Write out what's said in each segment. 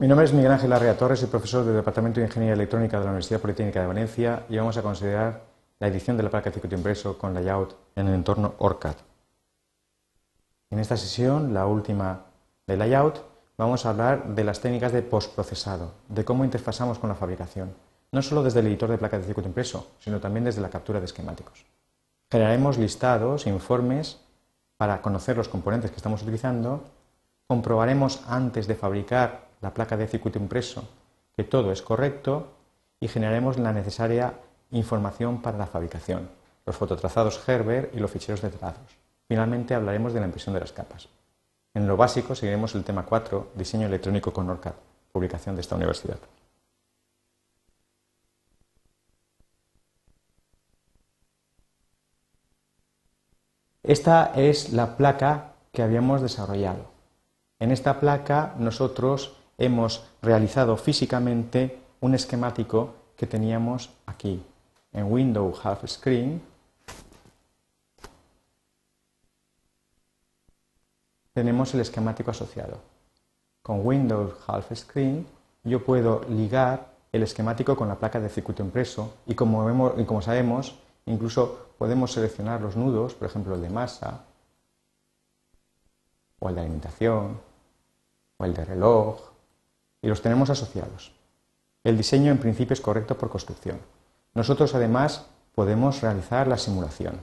Mi nombre es Miguel Ángel Arrea Torres, soy profesor del Departamento de Ingeniería Electrónica de la Universidad Politécnica de Valencia y vamos a considerar la edición de la placa de circuito impreso con layout en el entorno ORCAD. En esta sesión, la última de layout, vamos a hablar de las técnicas de postprocesado, de cómo interfasamos con la fabricación, no solo desde el editor de placa de circuito impreso, sino también desde la captura de esquemáticos. Generaremos listados, informes, para conocer los componentes que estamos utilizando, comprobaremos antes de fabricar la placa de circuito impreso que todo es correcto y generaremos la necesaria información para la fabricación, los fototrazados Gerber y los ficheros de trazos. Finalmente hablaremos de la impresión de las capas. En lo básico seguiremos el tema 4, diseño electrónico con ORCAD, publicación de esta universidad. Esta es la placa que habíamos desarrollado. En esta placa nosotros hemos realizado físicamente un esquemático que teníamos aquí, en Windows Half Screen. Tenemos el esquemático asociado. Con Windows Half Screen yo puedo ligar el esquemático con la placa de circuito impreso y como, y como sabemos, incluso podemos seleccionar los nudos, por ejemplo el de masa, o el de alimentación, o el de reloj, y los tenemos asociados. El diseño en principio es correcto por construcción. Nosotros además podemos realizar la simulación.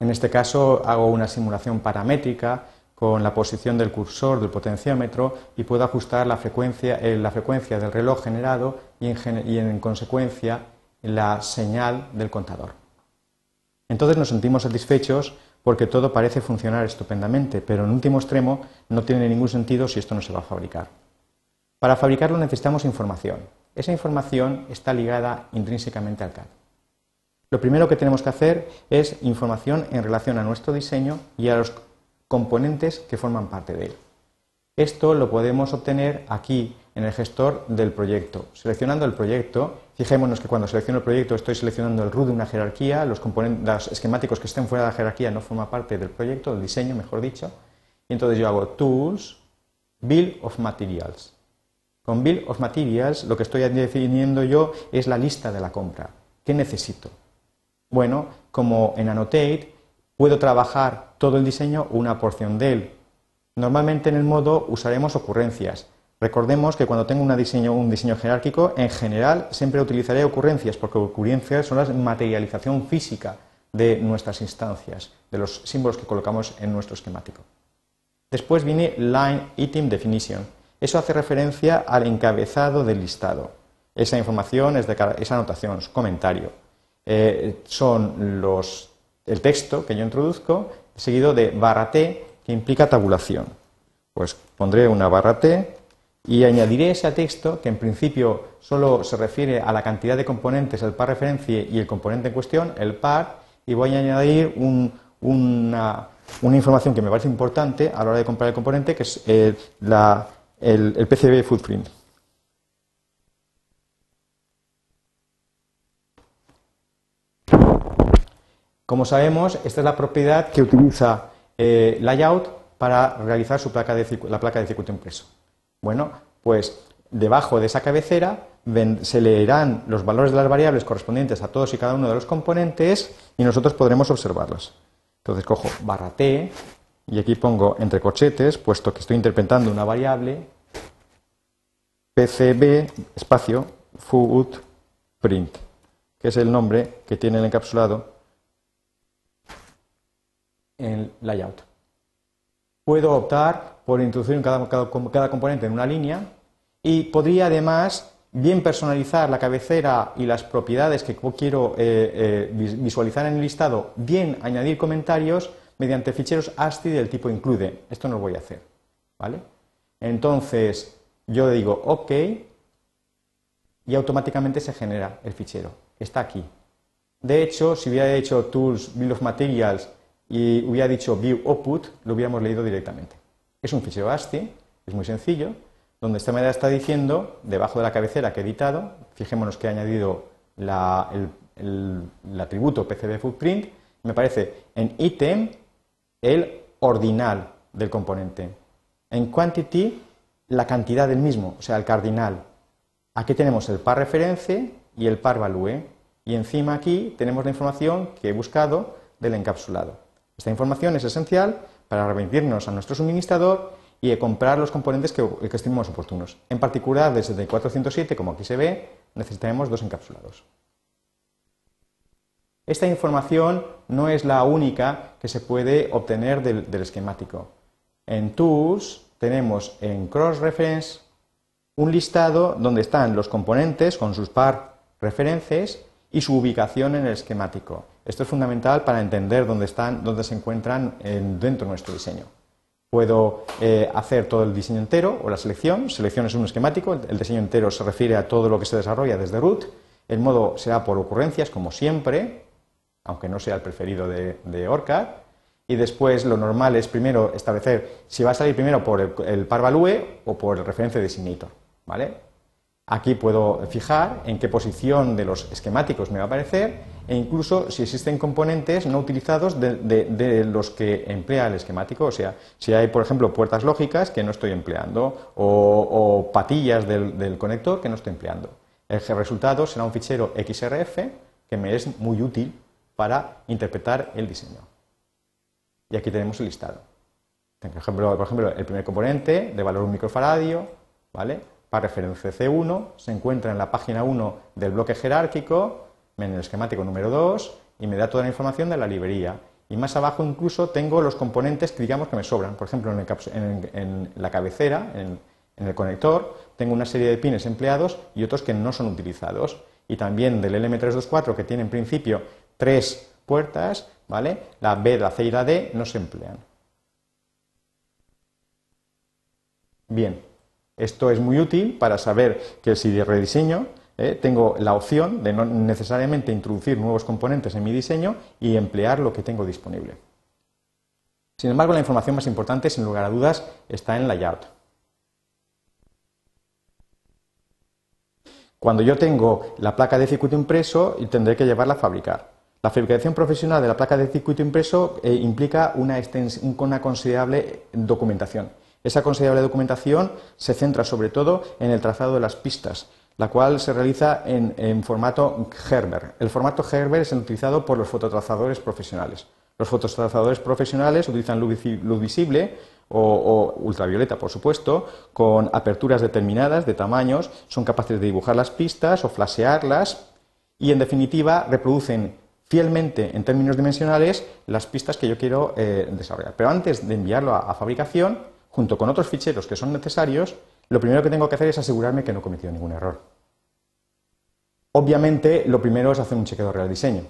En este caso hago una simulación paramétrica con la posición del cursor del potenciómetro y puedo ajustar la frecuencia, eh, la frecuencia del reloj generado y en consecuencia la señal del contador. Entonces nos sentimos satisfechos porque todo parece funcionar estupendamente, pero en último extremo no tiene ningún sentido si esto no se va a fabricar. Para fabricarlo necesitamos información. Esa información está ligada intrínsecamente al CAD. Lo primero que tenemos que hacer es información en relación a nuestro diseño y a los componentes que forman parte de él. Esto lo podemos obtener aquí en el gestor del proyecto. Seleccionando el proyecto, fijémonos que cuando selecciono el proyecto estoy seleccionando el root de una jerarquía, los, los esquemáticos que estén fuera de la jerarquía no forman parte del proyecto, del diseño, mejor dicho, y entonces yo hago Tools, Bill of Materials. Con Bill of Materials lo que estoy definiendo yo es la lista de la compra. ¿Qué necesito? Bueno, como en Annotate, puedo trabajar todo el diseño o una porción de él. Normalmente en el modo usaremos ocurrencias. Recordemos que cuando tengo un diseño jerárquico, en general siempre utilizaré ocurrencias, porque ocurrencias son la materialización física de nuestras instancias, de los símbolos que colocamos en nuestro esquemático. Después viene Line Item Definition. Eso hace referencia al encabezado del listado. Esa información, es de, esa anotación, comentario, eh, son los, el texto que yo introduzco, seguido de barra T, que implica tabulación. Pues pondré una barra T y añadiré ese texto que en principio solo se refiere a la cantidad de componentes, el par referencia y el componente en cuestión, el par, y voy a añadir una, información que me parece importante a la hora de comprar el componente, que es el, PCB footprint. Como sabemos, esta es la propiedad que utiliza eh, Layout para realizar su placa de, la placa de circuito impreso. Bueno, pues debajo de esa cabecera se leerán los valores de las variables correspondientes a todos y cada uno de los componentes y nosotros podremos observarlos. Entonces cojo barra T y aquí pongo entre corchetes, puesto que estoy interpretando una variable, PCB espacio footprint, que es el nombre que tiene el encapsulado en layout. Puedo optar por introducir cada, componente en una línea y podría además bien personalizar la cabecera y las propiedades que quiero eh, eh, visualizar en el listado, bien añadir comentarios mediante ficheros ASCII del tipo include. Esto no lo voy a hacer. ¿vale? Entonces, yo digo OK y automáticamente se genera el fichero. Está aquí. De hecho, si hubiera hecho Tools, Bill of Materials y hubiera dicho View Output, lo hubiéramos leído directamente. Es un fichero ASCII, es muy sencillo, donde esta manera está diciendo, debajo de la cabecera que he editado, fijémonos que he añadido el, atributo PCB Footprint, me aparece en item el ordinal del componente. En quantity, la cantidad del mismo, o sea, el cardinal. Aquí tenemos el par reference y el par value. Y encima aquí tenemos la información que he buscado del encapsulado. Esta información es esencial para remitirnos a nuestro suministrador y comprar los componentes que, que estimemos oportunos. En particular, desde el 407, como aquí se ve, necesitaremos dos encapsulados. Esta información no es la única que se puede obtener del, esquemático. En Tools tenemos en Cross Reference un listado donde están los componentes con sus par referencias y su ubicación en el esquemático. Esto es fundamental para entender dónde están, dónde se encuentran dentro de nuestro diseño. Puedo eh, hacer todo el diseño entero o la selección. Selección es un esquemático, el diseño entero se refiere a todo lo que se desarrolla desde root. El modo será por ocurrencias, como siempre, aunque no sea el preferido de, de ORCAD. Y después lo normal es primero establecer si va a salir primero por el, el par value o por el referencia designator. ¿vale? Aquí puedo fijar en qué posición de los esquemáticos me va a aparecer e incluso si existen componentes no utilizados de, los que emplea el esquemático. O sea, si hay, por ejemplo, puertas lógicas que no estoy empleando o, patillas del, conector que no estoy empleando. El resultado será un fichero XRF que me es muy útil para interpretar el diseño. Y aquí tenemos el listado. Por ejemplo, el primer componente de valor un microfaradio, ¿vale? Para referencia C1 se encuentra en la página 1 del bloque jerárquico, en el esquemático número 2, y me da toda la información de la librería. Y más abajo incluso tengo los componentes que digamos que me sobran. Por ejemplo, en, la cabecera, en, el conector, tengo una serie de pines empleados y otros que no son utilizados. Y también del LM324, que tiene en principio tres puertas, ¿vale? La B, la C y la D no se emplean. Bien, esto es muy útil para saber que si rediseño eh, tengo la opción de no necesariamente introducir nuevos componentes en mi diseño y emplear lo que tengo disponible. Sin embargo, la información más importante, sin lugar a dudas, está en layout. Cuando yo tengo la placa de circuito impreso, tendré que llevarla a fabricar. La fabricación profesional de la placa de circuito impreso eh, implica una, una considerable documentación. Esa considerable documentación se centra sobre todo en el trazado de las pistas, la cual se realiza en, formato Gerber. El formato Gerber es utilizado por los fototrazadores profesionales. Los fototrazadores profesionales utilizan luz visible o, ultravioleta, por supuesto, con aperturas determinadas de tamaños, son capaces de dibujar las pistas o flashearlas y, en definitiva, reproducen fielmente en términos dimensionales las pistas que yo quiero eh, desarrollar. Pero antes de enviarlo a fabricación, junto con otros ficheros que son necesarios, lo primero que tengo que hacer es asegurarme que no he cometido ningún error. Obviamente, lo primero es hacer un chequeo real diseño.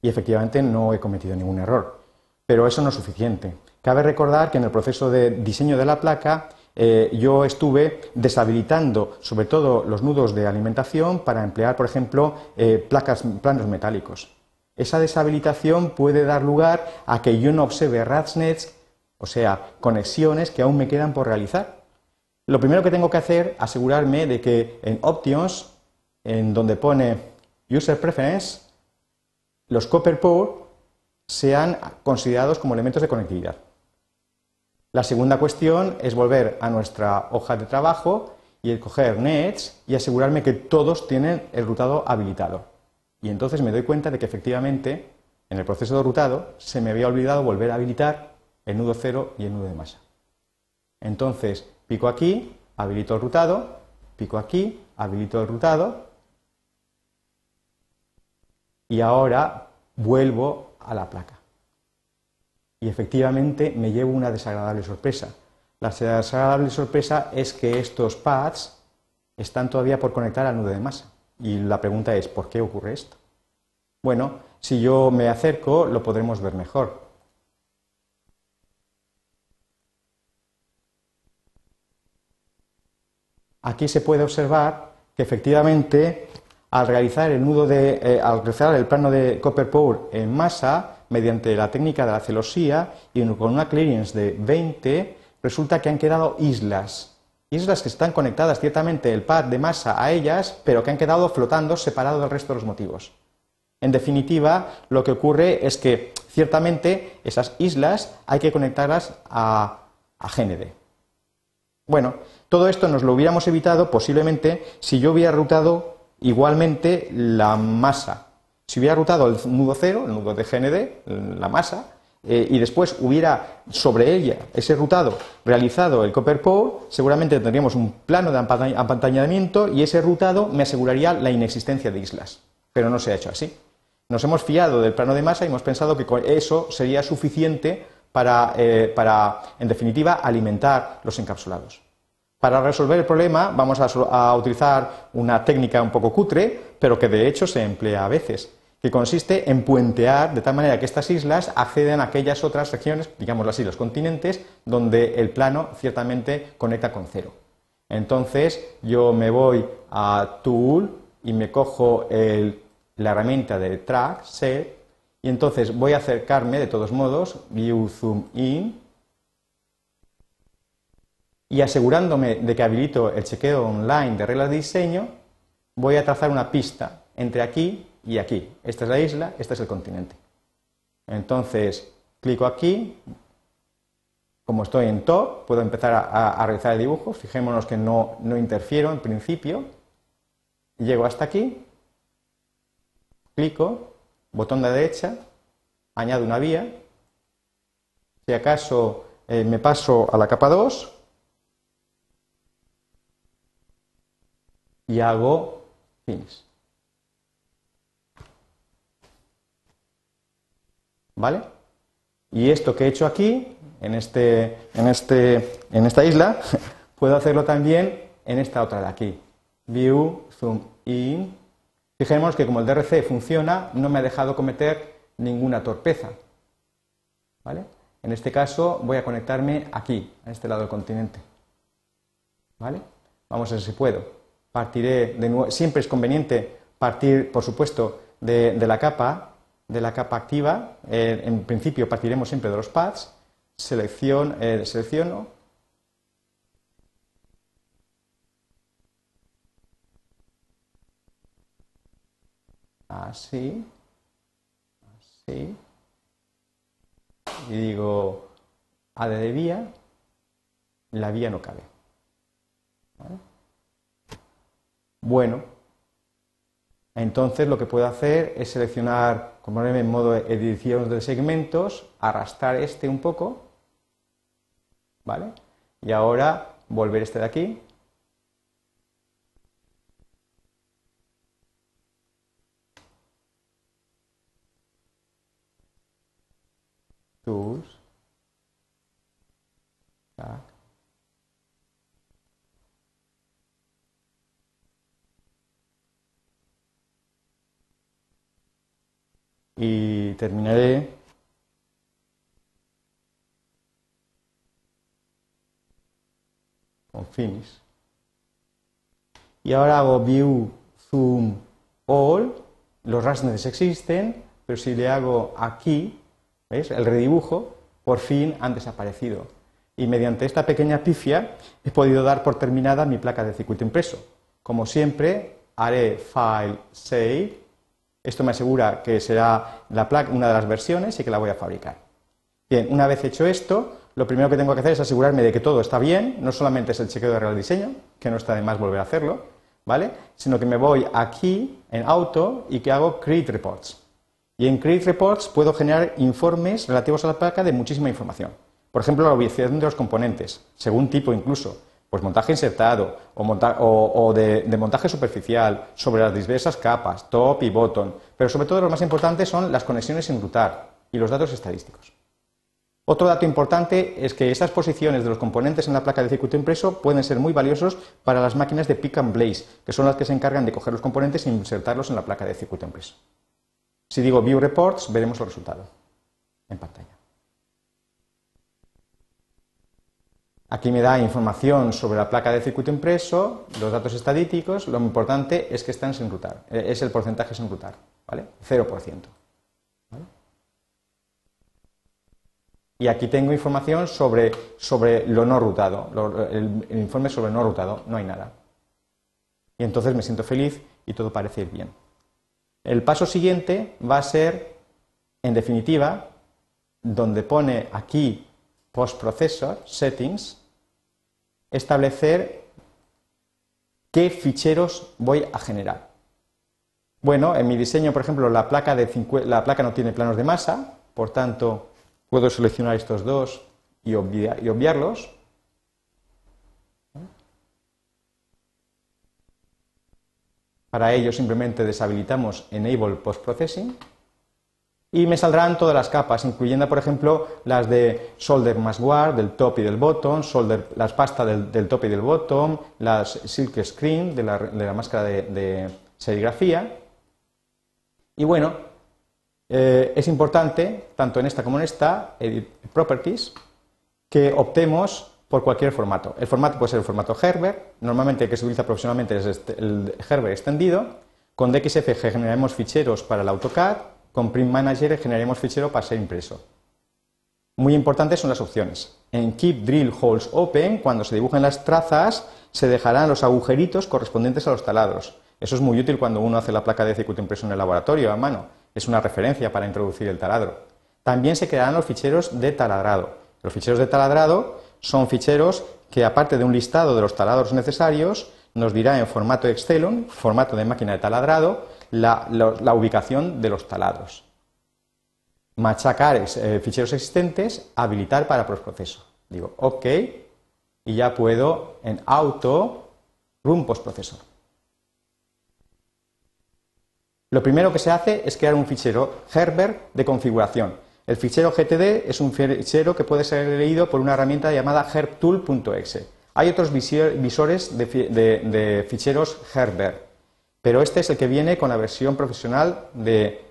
Y efectivamente no he cometido ningún error. Pero eso no es suficiente. Cabe recordar que en el proceso de diseño de la placa eh, yo estuve deshabilitando sobre todo los nudos de alimentación para emplear, por ejemplo, eh, placas, planos metálicos. Esa deshabilitación puede dar lugar a que yo no observe ratsnets o sea, conexiones que aún me quedan por realizar. Lo primero que tengo que hacer, asegurarme de que en Options, en donde pone User Preference, los Copper Port sean considerados como elementos de conectividad. La segunda cuestión es volver a nuestra hoja de trabajo y escoger Nets y asegurarme que todos tienen el rutado habilitado. Y entonces me doy cuenta de que efectivamente en el proceso de rutado se me había olvidado volver a habilitar el nudo cero y el nudo de masa. Entonces, pico aquí, habilito el rutado, pico aquí, habilito el rutado y ahora vuelvo a la placa. Y efectivamente me llevo una desagradable sorpresa. La desagradable sorpresa es que estos pads están todavía por conectar al nudo de masa. Y la pregunta es, ¿por qué ocurre esto? Bueno, si yo me acerco, lo podremos ver mejor. Aquí se puede observar que efectivamente al realizar el nudo de, eh, al realizar el plano de Copper Power en masa, mediante la técnica de la celosía y con una clearance de 20, resulta que han quedado islas. Islas que están conectadas ciertamente el pad de masa a ellas, pero que han quedado flotando separados del resto de los motivos. En definitiva, lo que ocurre es que ciertamente esas islas hay que conectarlas a, a GND. Bueno, todo esto nos lo hubiéramos evitado posiblemente si yo hubiera rutado igualmente la masa. Si hubiera rutado el nudo cero, el nudo de GND, la masa, eh, y después hubiera sobre ella ese rutado realizado el Copper Pole, seguramente tendríamos un plano de apantallamiento y ese rutado me aseguraría la inexistencia de islas. Pero no se ha hecho así. Nos hemos fiado del plano de masa y hemos pensado que eso sería suficiente eh, para en definitiva, alimentar los encapsulados. Para resolver el problema vamos a, utilizar una técnica un poco cutre, pero que de hecho se emplea a veces que consiste en puentear de tal manera que estas islas acceden a aquellas otras regiones, digamos las islas continentes, donde el plano ciertamente conecta con cero. Entonces yo me voy a Tool y me cojo la herramienta de Track, Set, y entonces voy a acercarme de todos modos, View Zoom In, y asegurándome de que habilito el chequeo online de reglas de diseño, voy a trazar una pista entre aquí y aquí. Esta es la isla, este es el continente. Entonces, clico aquí, como estoy en top, puedo empezar a, realizar el dibujo. Fijémonos que no, no interfiero en principio. Llego hasta aquí, clico, botón de derecha, añado una vía. Si acaso eh, me paso a la capa 2 y hago finish. ¿Vale? Y esto que he hecho aquí, en, este, en, este, en esta isla, puedo hacerlo también en esta otra de aquí. View, Zoom In. Fijemos que como el DRC funciona, no me ha dejado cometer ninguna torpeza. ¿Vale? En este caso voy a conectarme aquí, a este lado del continente. ¿Vale? Vamos a ver si puedo. Partiré de nuevo. Siempre es conveniente partir, por supuesto, de, la capa de la capa activa, eh, en principio partiremos siempre de los paths, selección, eh, selecciono, así, así, y digo AD de vía, la vía no cabe. Bueno, entonces lo que puedo hacer es seleccionar, como en modo edición de segmentos, arrastrar este un poco, ¿vale? Y ahora volver este de aquí. Tools. Y terminaré con finish. Y ahora hago view, zoom, all, los rastros existen, pero si le hago aquí, ¿veis? El redibujo, por fin han desaparecido. Y mediante esta pequeña pifia he podido dar por terminada mi placa de circuito impreso. Como siempre, haré File, Save esto me asegura que será la placa, una de las versiones y que la voy a fabricar. Bien, una vez hecho esto, lo primero que tengo que hacer es asegurarme de que todo está bien, no solamente es el chequeo de real diseño, que no está de más volver a hacerlo, ¿vale? Sino que me voy aquí en Auto y que hago Create Reports. Y en Create Reports puedo generar informes relativos a la placa de muchísima información. Por ejemplo, la ubicación de los componentes, según tipo incluso, pues montaje insertado o, de, montaje superficial sobre las diversas capas, top y bottom, pero sobre todo lo más importante son las conexiones sin routar y los datos estadísticos. Otro dato importante es que esas posiciones de los componentes en la placa de circuito impreso pueden ser muy valiosos para las máquinas de pick and place, que son las que se encargan de coger los componentes e insertarlos en la placa de circuito impreso. Si digo View Reports, veremos el resultado en pantalla. Aquí me da información sobre la placa de circuito impreso, los datos estadísticos, lo importante es que están sin rutar, eh, es el porcentaje sin rutar, ¿vale? 0%. Y aquí tengo información sobre, sobre lo no rutado, el, informe sobre no rutado, no hay nada. Y entonces me siento feliz y todo parece ir bien. El paso siguiente va a ser, en definitiva, donde pone aquí Post Processor Settings, establecer qué ficheros voy a generar. Bueno, en mi diseño, por ejemplo, la placa, la placa no tiene planos de masa, por tanto, puedo seleccionar estos dos y, y obviarlos. Para ello simplemente deshabilitamos Enable Post Processing y me saldrán todas las capas, incluyendo, por ejemplo, las de solder más guard, del top y del bottom, solder, las pastas del, top y del bottom, las silk screen de la, máscara de, serigrafía. Y bueno, eh, es importante, tanto en esta como en esta, Edit Properties, que optemos por cualquier formato. El formato puede ser el formato Herbert, normalmente que se utiliza profesionalmente es este, el Herbert extendido. Con DXF generaremos ficheros para el AutoCAD, con Print Manager generaremos fichero para ser impreso. Muy importantes son las opciones. En Keep Drill Holes Open, cuando se dibujen las trazas, se dejarán los agujeritos correspondientes a los taladros. Eso es muy útil cuando uno hace la placa de circuito impreso en el laboratorio a mano. Es una referencia para introducir el taladro. También se crearán los ficheros de taladrado. Los ficheros de taladrado son ficheros que, aparte de un listado de los taladros necesarios, nos dirá en formato Excel, formato de máquina de taladrado, la, ubicación de los taladros. Machacar eh, ficheros existentes, habilitar para postproceso. Digo OK y ya puedo en Auto Run Postprocesor. Lo primero que se hace es crear un fichero Herbert de configuración el fichero GTD es un fichero que puede ser leído por una herramienta llamada herbtool.exe. Hay otros visores de, ficheros Herbert, pero este es el que viene con la versión profesional de,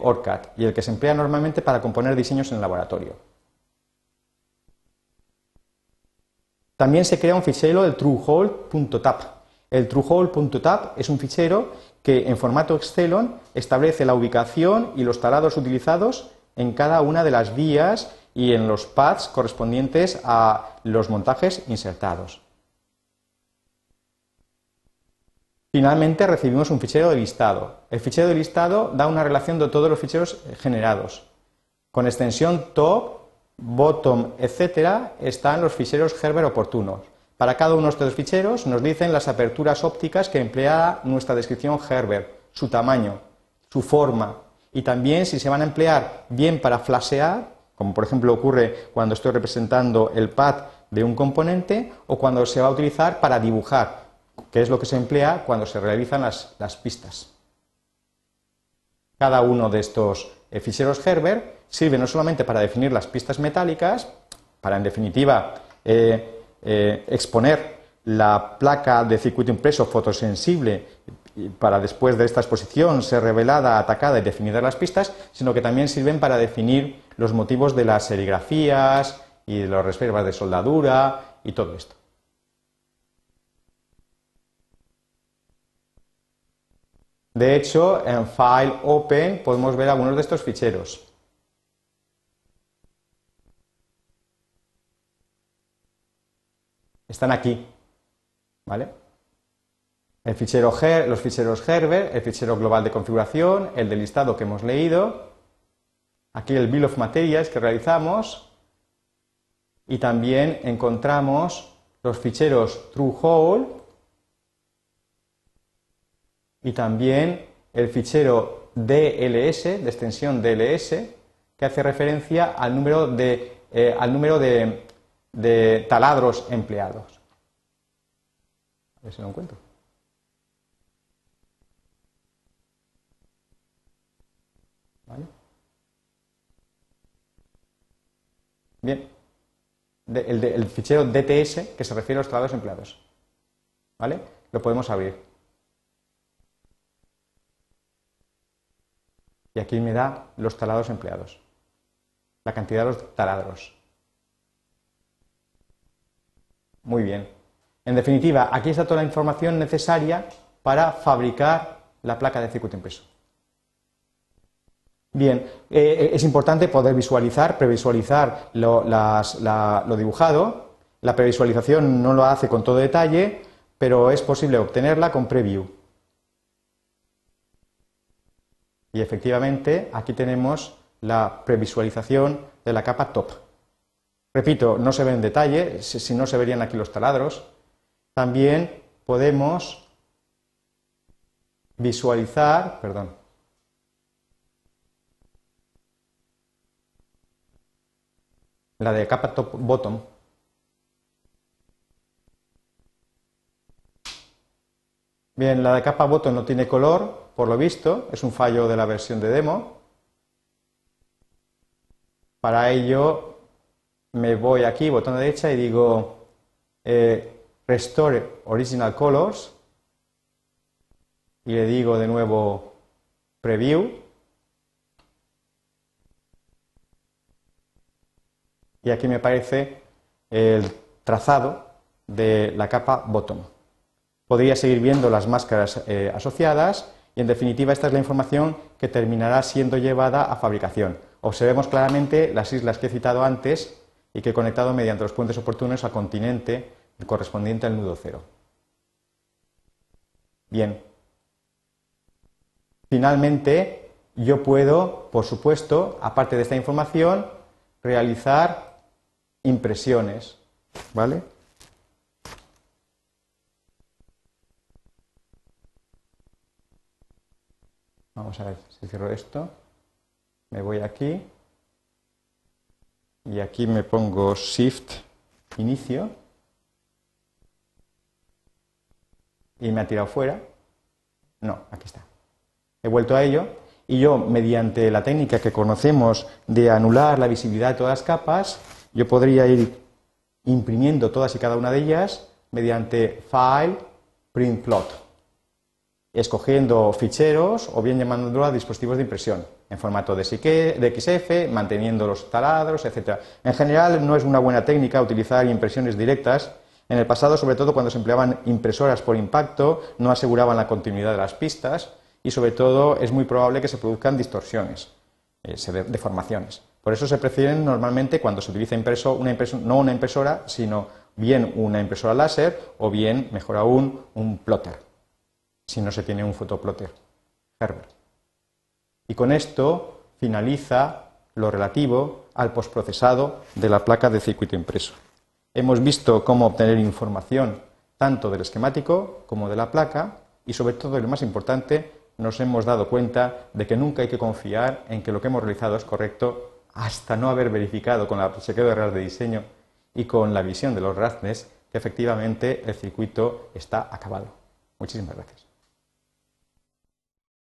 ORCAD y el que se emplea normalmente para componer diseños en el laboratorio. También se crea un fichero del truehole.tap. El truehole.tap es un fichero que en formato Excel establece la ubicación y los talados utilizados en cada una de las vías y en los pads correspondientes a los montajes insertados. Finalmente recibimos un fichero de listado. El fichero de listado da una relación de todos los ficheros generados. Con extensión top, bottom, etc. están los ficheros Herbert oportunos. Para cada uno de estos ficheros nos dicen las aperturas ópticas que emplea nuestra descripción Herbert, su tamaño, su forma, y también si se van a emplear bien para flashear, como por ejemplo ocurre cuando estoy representando el pad de un componente, o cuando se va a utilizar para dibujar, que es lo que se emplea cuando se realizan las, pistas. Cada uno de estos ficheros Herbert sirve no solamente para definir las pistas metálicas, para en definitiva eh, eh, exponer la placa de circuito impreso fotosensible para después de esta exposición ser revelada, atacada y definida las pistas, sino que también sirven para definir los motivos de las serigrafías y de las reservas de soldadura y todo esto. De hecho, en File Open podemos ver algunos de estos ficheros. Están aquí, ¿vale? El fichero los ficheros Herbert, el fichero global de configuración, el del listado que hemos leído, aquí el Bill of Materials que realizamos y también encontramos los ficheros TrueHole y también el fichero DLS, de extensión DLS, que hace referencia al número de, eh, al número de, taladros empleados. A ver si lo encuentro. Bien. el, fichero DTS que se refiere a los taladros empleados. ¿Vale? Lo podemos abrir. Y aquí me da los taladros empleados. La cantidad de los taladros. Muy bien. En definitiva, aquí está toda la información necesaria para fabricar la placa de circuito impreso. Bien, eh, es importante poder visualizar, previsualizar lo dibujado. La previsualización no lo hace con todo detalle, pero es posible obtenerla con Preview. Y efectivamente aquí tenemos la previsualización de la capa top. Repito, no se ve en detalle, si no se verían aquí los taladros. También podemos visualizar, perdón, la de capa top bottom. Bien, la de capa bottom no tiene color, por lo visto, es un fallo de la versión de demo. Para ello me voy aquí, botón derecha, y digo eh, Restore Original Colors y le digo de nuevo Preview y aquí me aparece el trazado de la capa bottom. Podría seguir viendo las máscaras eh, asociadas y en definitiva esta es la información que terminará siendo llevada a fabricación. Observemos claramente las islas que he citado antes y que he conectado mediante los puentes oportunos al continente correspondiente al nudo cero. Bien. Finalmente, yo puedo, por supuesto, aparte de esta información, realizar impresiones, ¿vale? Vamos a ver si cierro esto. Me voy aquí y aquí me pongo Shift Inicio y me ha tirado fuera. No, aquí está. He vuelto a ello y yo, mediante la técnica que conocemos de anular la visibilidad de todas las capas, yo podría ir imprimiendo todas y cada una de ellas mediante File, Print Plot, escogiendo ficheros o bien llamándolo a dispositivos de impresión en formato de XF, manteniendo los taladros, etc. En general, no es una buena técnica utilizar impresiones directas. En el pasado, sobre todo cuando se empleaban impresoras por impacto, no aseguraban la continuidad de las pistas y, sobre todo, es muy probable que se produzcan distorsiones, eh, deformaciones. Por eso se prefieren normalmente cuando se utiliza impreso, no una impresora, sino bien una impresora láser o bien, mejor aún, un plotter, si no se tiene un fotoplotter Herbert. Y con esto finaliza lo relativo al postprocesado de la placa de circuito impreso. Hemos visto cómo obtener información tanto del esquemático como de la placa y sobre todo, y lo más importante, nos hemos dado cuenta de que nunca hay que confiar en que lo que hemos realizado es correcto hasta no haber verificado con la chequeo de errores de diseño y con la visión de los RAZNES que efectivamente el circuito está acabado. Muchísimas gracias.